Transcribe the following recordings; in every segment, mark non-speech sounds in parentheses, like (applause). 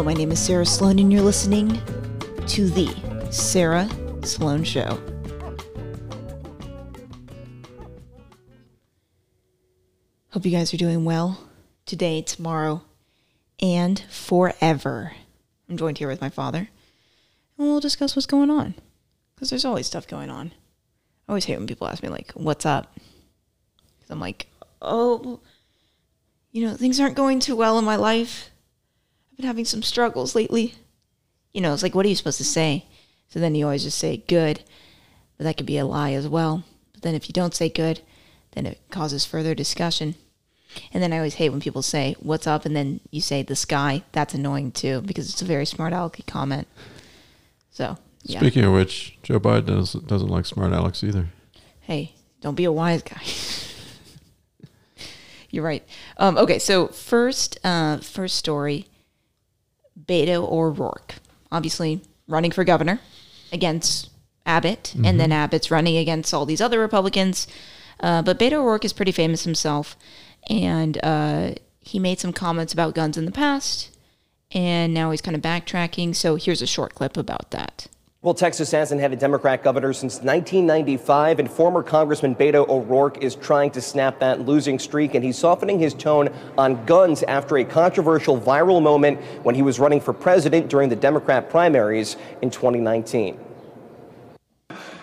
Hello, my name is Sarah Sloan, and you're listening to the Sarah Sloan Show. Hope you guys are doing well today, tomorrow, and forever. I'm joined here with my father, and we'll discuss what's going on. Because there's always stuff going on. I always hate when people ask me, like, what's up? Because I'm like, oh, you know, things aren't going too well in my life. Been having some struggles lately. You know, it's like, what are you supposed to say? So then you always just say good, but that could be a lie as well. But then if you don't say good, then it causes further discussion. And then I always hate when people say, What's up? And then you say the sky. That's annoying too, because it's a very smart alecky comment. So, yeah. Speaking of which, Joe Biden doesn't, doesn't like smart Alex either. Hey, don't be a wise guy. (laughs) You're right. Um, okay, so first, uh, first story Beto O'Rourke, obviously running for governor against Abbott, and then Abbott's running against all these other Republicans. Uh, but Beto O'Rourke is pretty famous himself, and uh, he made some comments about guns in the past, and now he's kind of backtracking. So here's a short clip about that. Well, Texas hasn't had a Democrat governor since 1995, and former Congressman Beto O'Rourke is trying to snap that losing streak, and he's softening his tone on guns after a controversial viral moment when he was running for president during the Democrat primaries in 2019.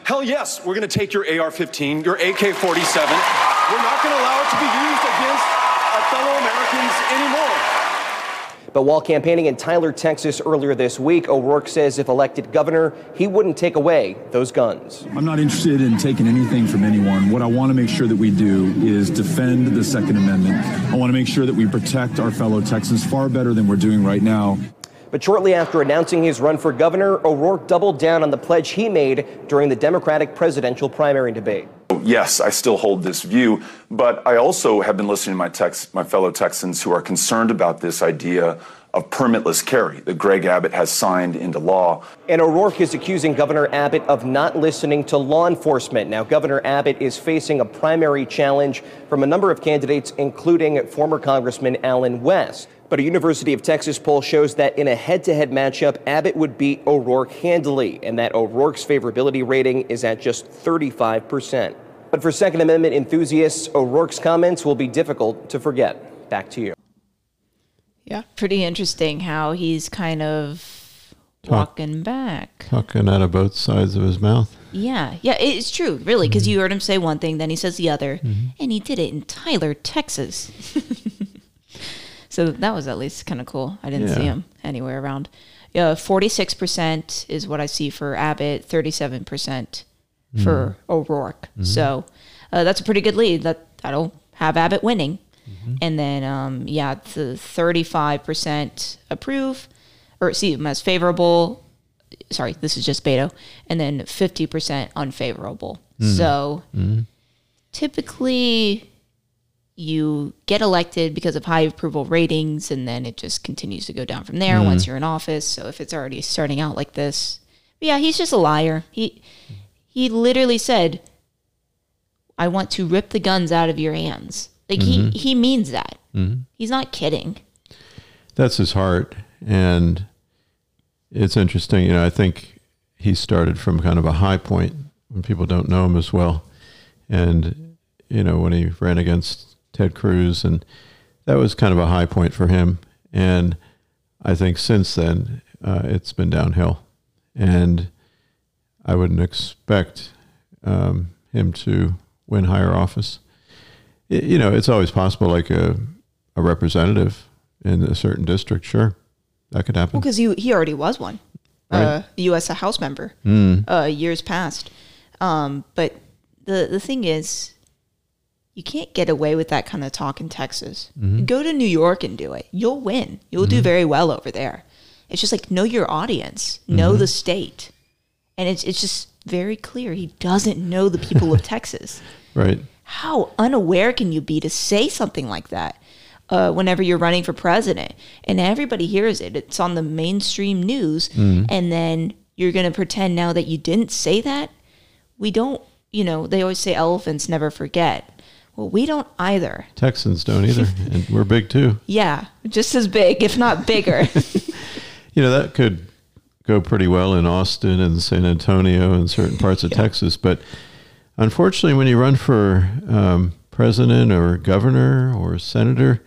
Hell yes, we're going to take your AR 15, your AK 47. We're not going to allow it to be used against our fellow Americans anymore. But while campaigning in Tyler, Texas earlier this week, O'Rourke says if elected governor, he wouldn't take away those guns. I'm not interested in taking anything from anyone. What I want to make sure that we do is defend the Second Amendment. I want to make sure that we protect our fellow Texans far better than we're doing right now. But shortly after announcing his run for governor, O'Rourke doubled down on the pledge he made during the Democratic presidential primary debate. Yes, I still hold this view, but I also have been listening to my, Tex- my fellow Texans who are concerned about this idea of permitless carry that Greg Abbott has signed into law. And O'Rourke is accusing Governor Abbott of not listening to law enforcement. Now, Governor Abbott is facing a primary challenge from a number of candidates, including former Congressman Allen West. But a University of Texas poll shows that in a head to head matchup, Abbott would beat O'Rourke handily, and that O'Rourke's favorability rating is at just 35%. But for Second Amendment enthusiasts, O'Rourke's comments will be difficult to forget. Back to you. Yeah. Pretty interesting how he's kind of Talk. walking back. Talking out of both sides of his mouth. Yeah. Yeah, it's true, really, because you heard him say one thing, then he says the other, Mm-hmm. and he did it in Tyler, Texas. (laughs) so that was at least kind of cool. I didn't see him anywhere around. Yeah, 46% is what I see for Abbott, 37% for Mm-hmm. O'Rourke. So uh, that's a pretty good lead. That That'll have Abbott winning. Mm-hmm. And then, um, yeah, the 35% approve, or see them as favorable. Sorry, this is just Beto. And then 50% unfavorable. So typically you get elected because of high approval ratings and then it just continues to go down from there once mm-hmm. you're in office so if it's already starting out like this but yeah he's just a liar he he literally said i want to rip the guns out of your hands like he mm-hmm. he means that mm-hmm. he's not kidding That's his heart. And it's interesting. You know, I think he started from kind of a high point when people don't know him as well. And, you know, when he ran against Ted Cruz, and that was kind of a high point for him. And I think since then, uh, it's been downhill. And I wouldn't expect um, him to win higher office. Y- You know, it's always possible, like a, a representative in a certain district. Sure, that could happen. because he he already was one uh Right. us house member uh years past um but the the thing is you can't get away with that kind of talk in Texas. Mm-hmm. Go to New York and do it. You'll win. You'll do mm-hmm. very well over there. It's just like know your audience, know mm-hmm. the state. And it's it's just very clear he doesn't know the people of (laughs) Texas. Right. How unaware can you be to say something like that uh, whenever you're running for president? And everybody hears it. It's on the mainstream news. And then you're going to pretend now that you didn't say that? We don't, you know, they always say elephants never forget. Well, we don't either. Texans don't either, (laughs) and we're big too. Yeah, just as big, if not bigger. (laughs) You know that could go pretty well in Austin and San Antonio and certain parts of (laughs) Texas, but unfortunately, when you run for um, president or governor or senator,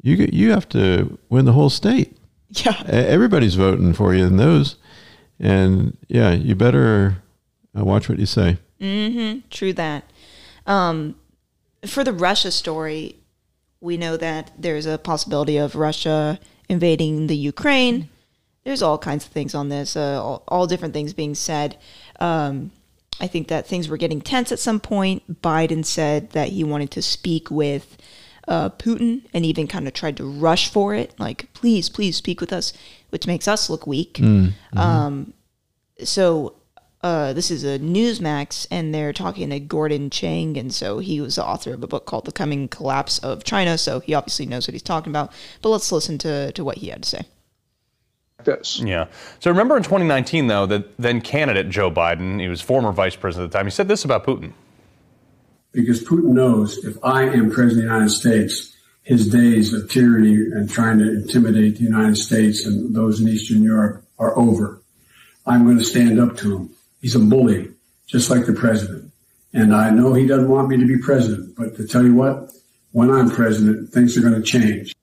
you you have to win the whole state. yeah. Everybody's voting for you in those, and yeah, you better uh, watch what you say. True that. Um, for the Russia story, we know that there's a possibility of Russia invading the Ukraine. There's all kinds of things on this, uh, all, all different things being said. Um, I think that things were getting tense at some point. Biden said that he wanted to speak with uh, Putin and even kind of tried to rush for it, like, please, please speak with us, which makes us look weak. Um, so uh, this is a Newsmax, and they're talking to Gordon Chang, and so he was the author of a book called "The Coming Collapse of China." So he obviously knows what he's talking about. But let's listen to to what he had to say. this. Yeah. So remember in 2019, though, that then candidate Joe Biden, he was former vice president at the time, he said this about Putin. because Putin knows if I am president of the United States, his days of tyranny and trying to intimidate the United States and those in Eastern Europe are over. I'm going to stand up to him. He's a bully, just like the president. And I know he doesn't want me to be president, but to tell you what, when I'm president, things are going to change.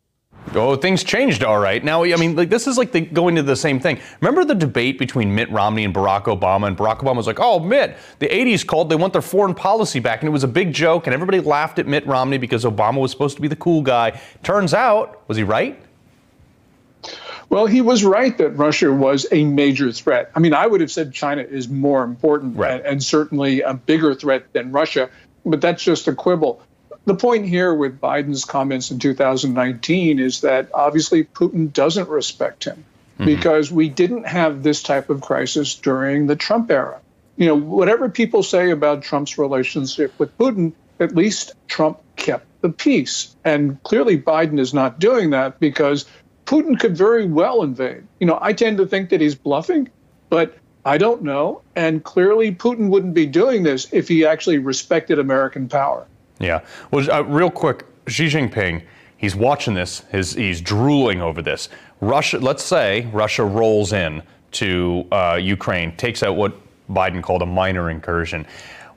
Oh, things changed all right. Now, I mean, like this is like the, going to the same thing. Remember the debate between Mitt Romney and Barack Obama? And Barack Obama was like, "Oh, Mitt, the '80s called. They want their foreign policy back," and it was a big joke. And everybody laughed at Mitt Romney because Obama was supposed to be the cool guy. Turns out, was he right? Well, he was right that Russia was a major threat. I mean, I would have said China is more important Right. and, and certainly a bigger threat than Russia, but that's just a quibble. The point here with Biden's comments in 2019 is that obviously Putin doesn't respect him mm-hmm. because we didn't have this type of crisis during the Trump era. You know, whatever people say about Trump's relationship with Putin, at least Trump kept the peace. And clearly Biden is not doing that because Putin could very well invade. You know, I tend to think that he's bluffing, but I don't know. And clearly Putin wouldn't be doing this if he actually respected American power. Yeah. Well, uh, real quick, Xi Jinping, he's watching this. His, he's drooling over this. Russia. Let's say Russia rolls in to uh, Ukraine, takes out what Biden called a minor incursion.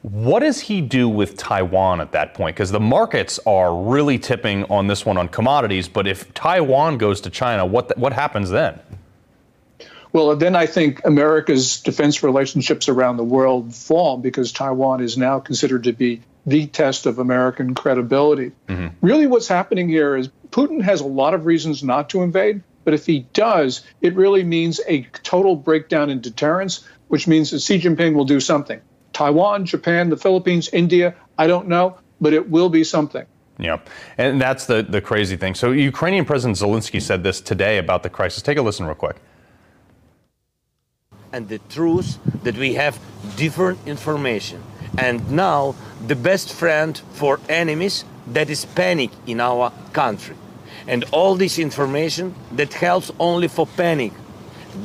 What does he do with Taiwan at that point? Because the markets are really tipping on this one on commodities. But if Taiwan goes to China, what th- what happens then? Well, then I think America's defense relationships around the world fall because Taiwan is now considered to be the test of American credibility. Mm-hmm. Really, what's happening here is Putin has a lot of reasons not to invade, but if he does, it really means a total breakdown in deterrence, which means that Xi Jinping will do something. Taiwan, Japan, the Philippines, India, I don't know, but it will be something. Yeah, and that's the the crazy thing. So Ukrainian President Zelensky said this today about the crisis. Take a listen, real quick. and the truth that we have different information. And now the best friend for enemies that is panic in our country. And all this information that helps only for panic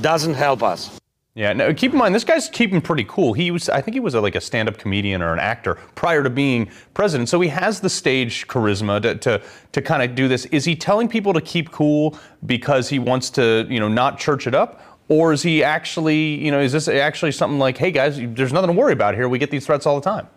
doesn't help us. Yeah, now keep in mind this guy's keeping pretty cool. He was, I think he was a, like a stand-up comedian or an actor prior to being president, so he has the stage charisma to to, to kind of do this. Is he telling people to keep cool because he wants to, you know, not church it up, or is he actually, you know, is this actually something like, hey guys, there's nothing to worry about here. We get these threats all the time.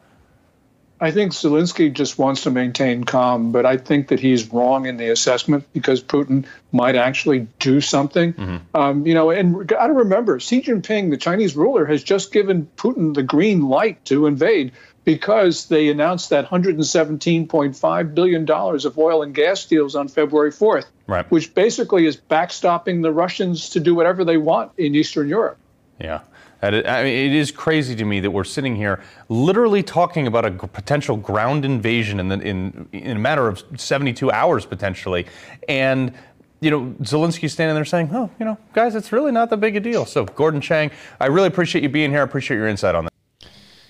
I think Zelensky just wants to maintain calm, but I think that he's wrong in the assessment because Putin might actually do something. Um, you know, and got to remember, Xi Jinping, the Chinese ruler, has just given Putin the green light to invade because they announced that 117.5 billion dollars of oil and gas deals on February 4th, Right. which basically is backstopping the Russians to do whatever they want in Eastern Europe. Yeah. I mean, it is crazy to me that we're sitting here literally talking about a potential ground invasion in, the, in, in a matter of 72 hours potentially. And, you know, Zelensky's standing there saying, oh, you know, guys, it's really not that big a deal. So, Gordon Chang, I really appreciate you being here. I appreciate your insight on that.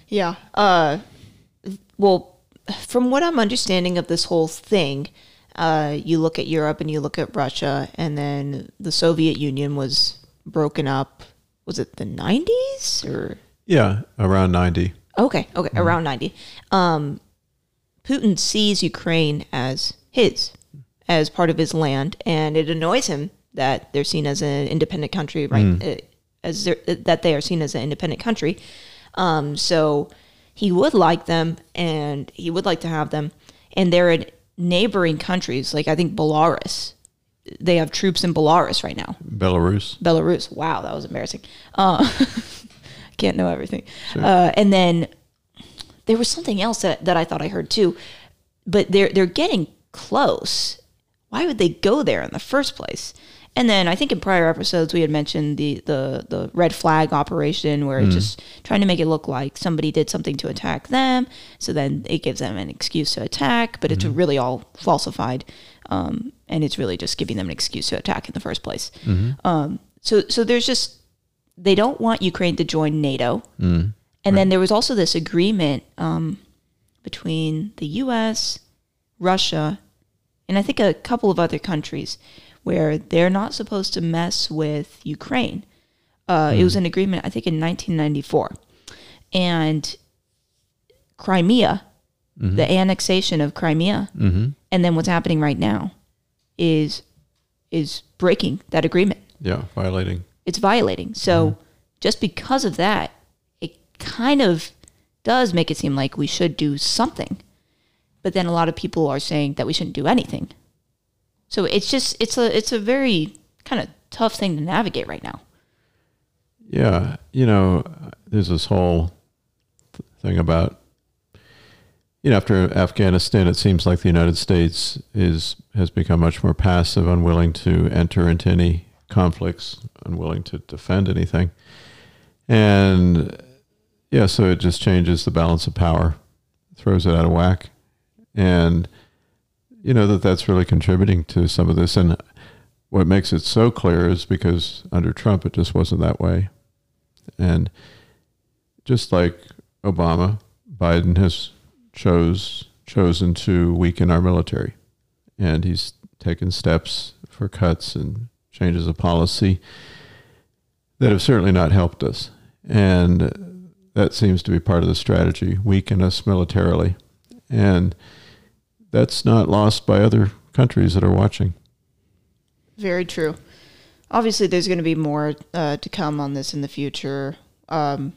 Yeah. Uh, well, from what I'm understanding of this whole thing, uh, you look at Europe and you look at Russia, and then the Soviet Union was broken up. Was it the 90s or? Yeah, around 90. Okay, okay, around 90. Um, Putin sees Ukraine as his, as part of his land, and it annoys him that they're seen as an independent country, right? Uh, As that they are seen as an independent country. Um, so he would like them, and he would like to have them, and they're in neighboring countries, like I think Belarus. They have troops in Belarus right now. Belarus. Belarus. Wow, that was embarrassing. Uh, (laughs) can't know everything. Uh, and then there was something else that, that I thought I heard too, but they're they're getting close. Why would they go there in the first place? And then I think in prior episodes we had mentioned the the the red flag operation where it's just trying to make it look like somebody did something to attack them, so then it gives them an excuse to attack, but it's really all falsified, um, and it's really just giving them an excuse to attack in the first place. Um, so so there's just they don't want Ukraine to join NATO. And then there was also this agreement um, between the U.S., Russia, and I think a couple of other countries where they're not supposed to mess with Ukraine. Uh, It was an agreement, I think, in 1994. And Crimea, the annexation of Crimea, and then what's happening right now is is breaking that agreement Yeah, violating. it's violating. So mm-hmm. just because of that, it kind of does make it seem like we should do something. But then a lot of people are saying that we shouldn't do anything. So it's just it's a it's a very kind of tough thing to navigate right now. Yeah, you know, there's this whole th- thing about you know after Afghanistan, it seems like the United States is has become much more passive, unwilling to enter into any conflicts, unwilling to defend anything, and yeah, so it just changes the balance of power, throws it out of whack, and you know that that's really contributing to some of this. And what makes it so clear is because under Trump it just wasn't that way. And just like Obama, Biden has chose chosen to weaken our military. And he's taken steps for cuts and changes of policy that have certainly not helped us. And that seems to be part of the strategy, weaken us militarily. And that's not lost by other countries that are watching. Very true. Obviously, there's going to be more uh, to come on this in the future. Um,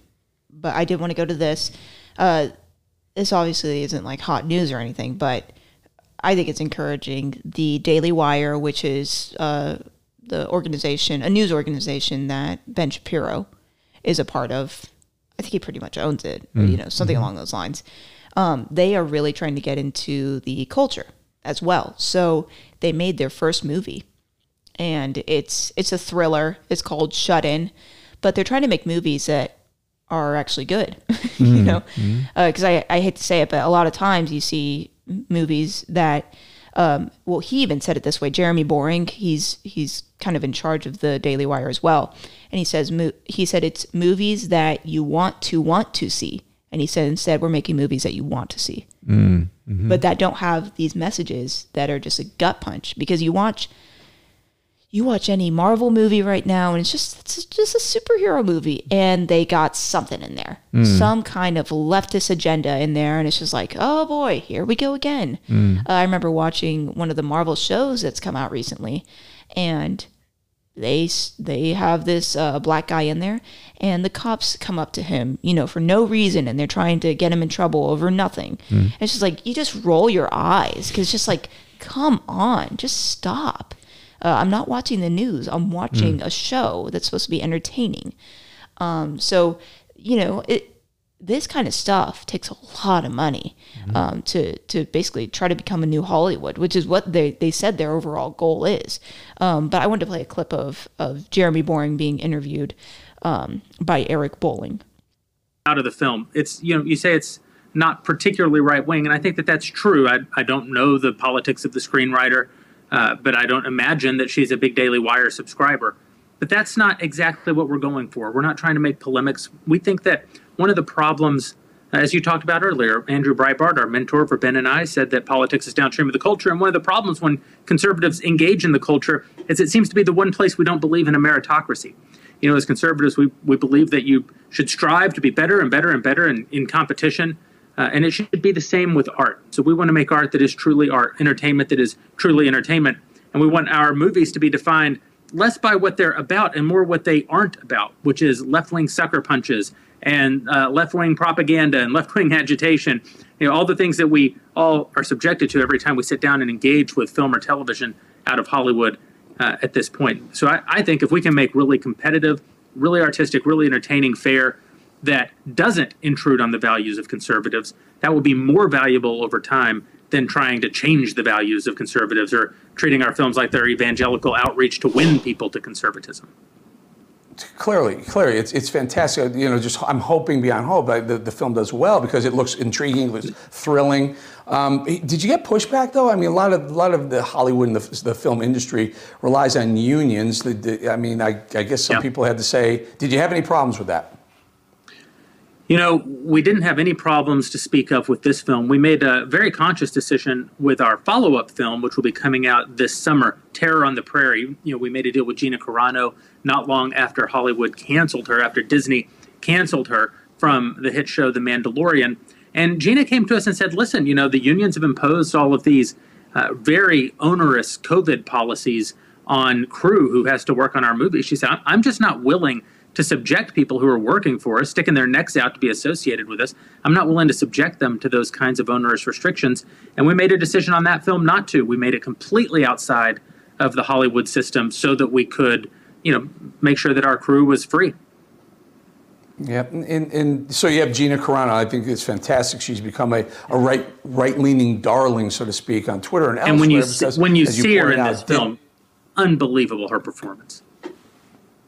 but I did want to go to this. Uh, this obviously isn't like hot news or anything, but I think it's encouraging. The Daily Wire, which is uh, the organization, a news organization that Ben Shapiro is a part of, I think he pretty much owns it, or, you know, something along those lines. Um, they are really trying to get into the culture as well. So they made their first movie and it's it's a thriller. It's called Shut In, but they're trying to make movies that are actually good. (laughs) you mm-hmm. know, mm-hmm. uh, because I I hate to say it, but a lot of times you see movies that. Um, well, he even said it this way. Jeremy Boring, he's he's kind of in charge of the Daily Wire as well, and he says mo- he said it's movies that you want to want to see, and he said instead we're making movies that you want to see, mm-hmm. but that don't have these messages that are just a gut punch because you watch you watch any Marvel movie right now, and it's just it's just a superhero movie, and they got something in there, some kind of leftist agenda in there, and it's just like, oh boy, here we go again. Uh, I remember watching one of the Marvel shows that's come out recently, and they they have this uh, black guy in there, and the cops come up to him, you know, for no reason, and they're trying to get him in trouble over nothing. And It's just like you just roll your eyes because it's just like, come on, just stop. Uh, I'm not watching the news. I'm watching a show that's supposed to be entertaining. Um, so, you know, it this kind of stuff takes a lot of money um, to to basically try to become a new Hollywood, which is what they, they said their overall goal is. Um, but I wanted to play a clip of of Jeremy Boring being interviewed um, by Eric Bowling. out of the film. It's you know you say it's not particularly right wing, and I think that that's true. I I don't know the politics of the screenwriter, uh, but I don't imagine that she's a big Daily Wire subscriber. But that's not exactly what we're going for. We're not trying to make polemics. We think that one of the problems, as you talked about earlier, Andrew Breitbart, our mentor for Ben and I, said that politics is downstream of the culture. And one of the problems when conservatives engage in the culture is it seems to be the one place we don't believe in a meritocracy you know, as conservatives, we, we believe that you should strive to be better and better and better in competition. Uh, and it should be the same with art. So we want to make art that is truly art, entertainment that is truly entertainment. And we want our movies to be defined less by what they're about and more what they aren't about, which is left wing sucker punches and uh, left wing propaganda and left wing (laughs) agitation. You know, all the things that we all are subjected to every time we sit down and engage with film or television out of Hollywood uh, at this point. So I, I think if we can make really competitive, really artistic, really entertaining fare that doesn't intrude on the values of conservatives, that will be more valuable over time than trying to change the values of conservatives or treating our films like they're evangelical outreach to win people to conservatism. Clearly, clearly, it's, it's fantastic. You know, just I'm hoping beyond hope that the, the film does well because it looks intriguing, it looks thrilling. Um, did you get pushback though? I mean, a lot of a lot of the Hollywood and the, the film industry relies on unions. The, the, I mean, I, I guess some yeah. people had to say, did you have any problems with that? You know, we didn't have any problems to speak of with this film. We made a very conscious decision with our follow up film, which will be coming out this summer Terror on the Prairie. You know, we made a deal with Gina Carano not long after Hollywood canceled her, after Disney canceled her from the hit show The Mandalorian. And Gina came to us and said, listen, you know, the unions have imposed all of these uh, very onerous COVID policies on crew who has to work on our movie. She said, I'm just not willing to subject people who are working for us, sticking their necks out to be associated with us. I'm not willing to subject them to those kinds of onerous restrictions. And we made a decision on that film not to. We made it completely outside of the Hollywood system so that we could, you know, make sure that our crew was free. Yeah, and, and so you have Gina Carano. I think it's fantastic. She's become a, a right right leaning darling, so to speak, on Twitter and, and when you see, when you see her in this film, unbelievable her performance.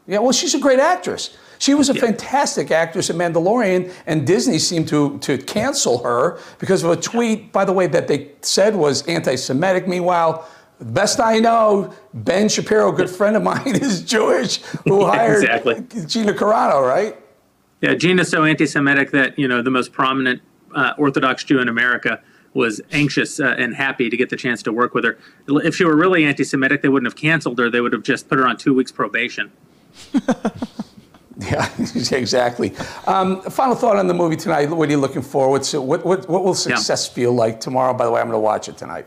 Yeah, well, she's a great actress. She was a yeah. fantastic actress in Mandalorian, and Disney seemed to, to cancel her because of a tweet, by the way, that they said was anti Semitic. Meanwhile, best I know, Ben Shapiro, a good friend of mine, (laughs) is Jewish, who (laughs) hired exactly. Gina Carano, right? Yeah, Gina's so anti Semitic that, you know, the most prominent uh, Orthodox Jew in America was anxious uh, and happy to get the chance to work with her. If she were really anti Semitic, they wouldn't have canceled her, they would have just put her on two weeks probation. (laughs) yeah, (laughs) exactly. Um, final thought on the movie tonight. What are you looking for? What's what what what will success yeah. feel like tomorrow? By the way, I'm going to watch it tonight.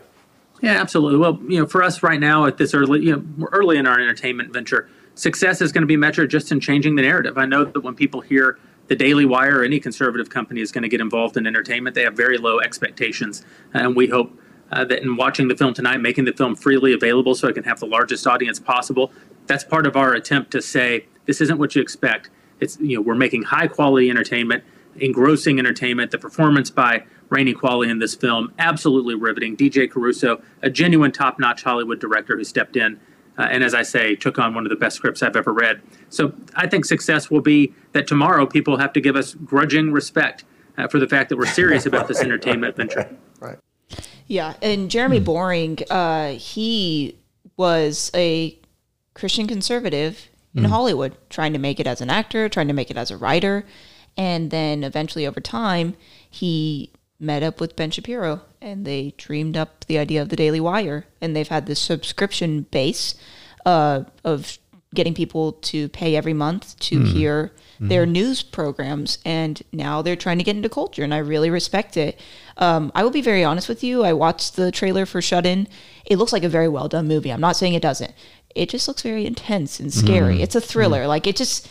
Yeah, absolutely. Well, you know, for us right now at this early, you know, we're early in our entertainment venture. Success is going to be measured just in changing the narrative. I know that when people hear the Daily Wire or any conservative company is going to get involved in entertainment, they have very low expectations, and we hope uh, that in watching the film tonight, making the film freely available so it can have the largest audience possible, that's part of our attempt to say this isn't what you expect. It's you know we're making high quality entertainment, engrossing entertainment. The performance by Rainey Qualley in this film absolutely riveting. DJ Caruso, a genuine top notch Hollywood director who stepped in. Uh, and as I say, took on one of the best scripts I've ever read. So I think success will be that tomorrow people have to give us grudging respect uh, for the fact that we're serious about this entertainment (laughs) venture. Right. Yeah, and Jeremy Boring, uh, he was a Christian conservative in mm. Hollywood, trying to make it as an actor, trying to make it as a writer. And then eventually, over time, he met up with Ben Shapiro and they dreamed up the idea of the Daily Wire. And they've had this subscription base uh, of getting people to pay every month to mm. hear mm. their news programs. And now they're trying to get into culture. And I really respect it. Um, I will be very honest with you. I watched the trailer for Shut In. It looks like a very well done movie. I'm not saying it doesn't it just looks very intense and scary. Mm. It's a thriller. Mm. Like it just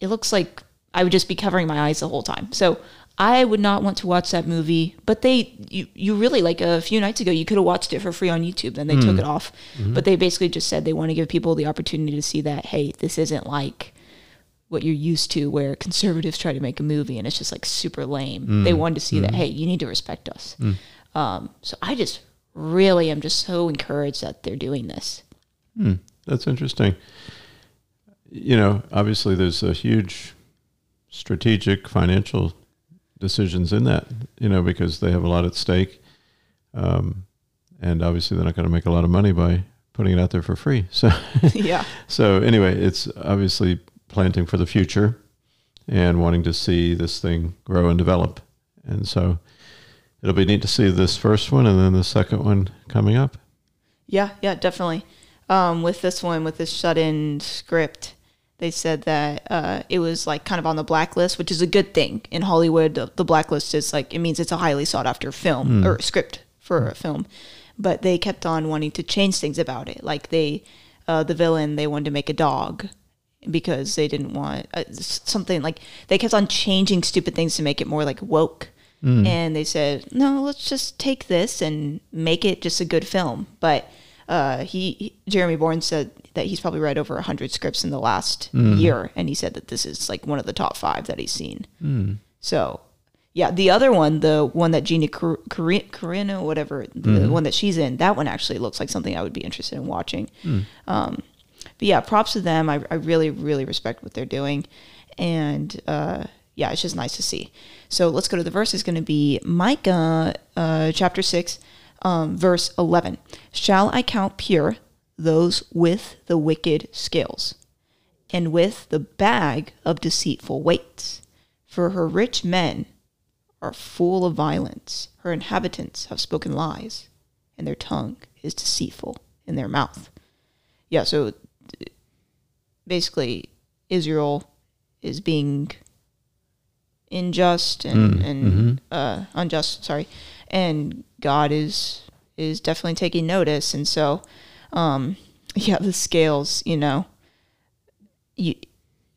it looks like I would just be covering my eyes the whole time. So I would not want to watch that movie. But they you you really like a few nights ago you could have watched it for free on YouTube. Then they mm. took it off. Mm-hmm. But they basically just said they want to give people the opportunity to see that hey, this isn't like what you're used to where conservatives try to make a movie and it's just like super lame. Mm. They wanted to see that mm. hey, you need to respect us. Mm. Um, so I just really am just so encouraged that they're doing this. Hmm. That's interesting. You know, obviously, there's a huge strategic financial decisions in that. You know, because they have a lot at stake, um, and obviously, they're not going to make a lot of money by putting it out there for free. So, (laughs) yeah. (laughs) So anyway, it's obviously planting for the future and wanting to see this thing grow and develop. And so it'll be neat to see this first one and then the second one coming up. Yeah, yeah, definitely um, with this one, with this shut in script, They said that uh, it was like kind of on the blacklist, which is a good thing in Hollywood. The, the blacklist is like it means it's a highly sought after film Mm. or script for a film. But they kept on wanting to change things about it. Like they, uh, the villain, they wanted to make a dog because they didn't want uh, something like they kept on changing stupid things to make it more like woke. Mm. And they said, no, let's just take this and make it just a good film. But uh, he, he- Jeremy Boring said that he's probably read over hundred scripts in the last Mm. year, and he said that this is like one of the top five that he's seen. Mm. So, yeah, the other one, the one that Gina Car- Car- Carino, whatever, the Mhm. one that she's in, that one actually looks like something I would be interested in watching. Mm. Um, but yeah, props to them. I, I really, really respect what they're doing. And uh, yeah, it's just nice to see. So let's go to the verse. It's going to be Micah uh, chapter 6, um, verse 11. Shall I count pure those with the wicked scales and with the bag of deceitful weights? For her rich men are full of violence. Her inhabitants have spoken lies, and their tongue is deceitful in their mouth. Yeah, so basically, Israel is being unjust and, Mm, and mhm. uh, unjust. Sorry, and God is is definitely taking notice, and so um, (laughs) yeah, the scales. You know, you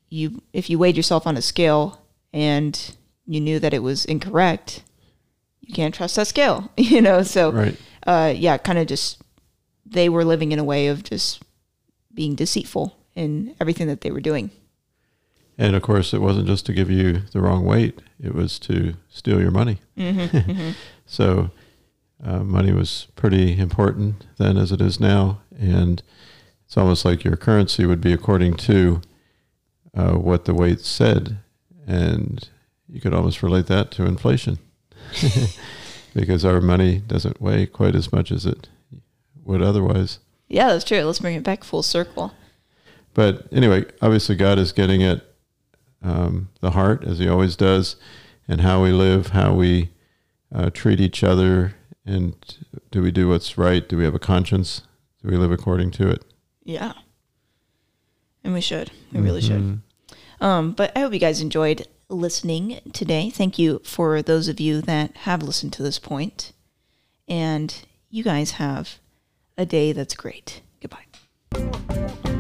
you if you weighed yourself on a scale and you knew that it was incorrect, you can't trust that scale. (laughs) You know, so Right. uh, yeah, kind of just they were living in a way of just being deceitful in everything that they were doing. And of course, it wasn't just to give you the wrong weight; it was to steal your money. Mhm, (laughs) mhm. so, uh, money was pretty important then, as it is now, and it's almost like your currency would be according to uh, what the weight said, and you could almost relate that to inflation, (laughs) because our money doesn't weigh quite as much as it would otherwise. Yeah, that's true. Let's bring it back full circle. But anyway, obviously, God is getting at um, the heart, as He always does, and how we live, how we uh, treat each other, and do we do what's right? Do we have a conscience? Do we live according to it? Yeah. And we should. We really Mhm. should. Um, but I hope you guys enjoyed listening today. Thank you for those of you that have listened to this point. And you guys have a day that's great. Goodbye.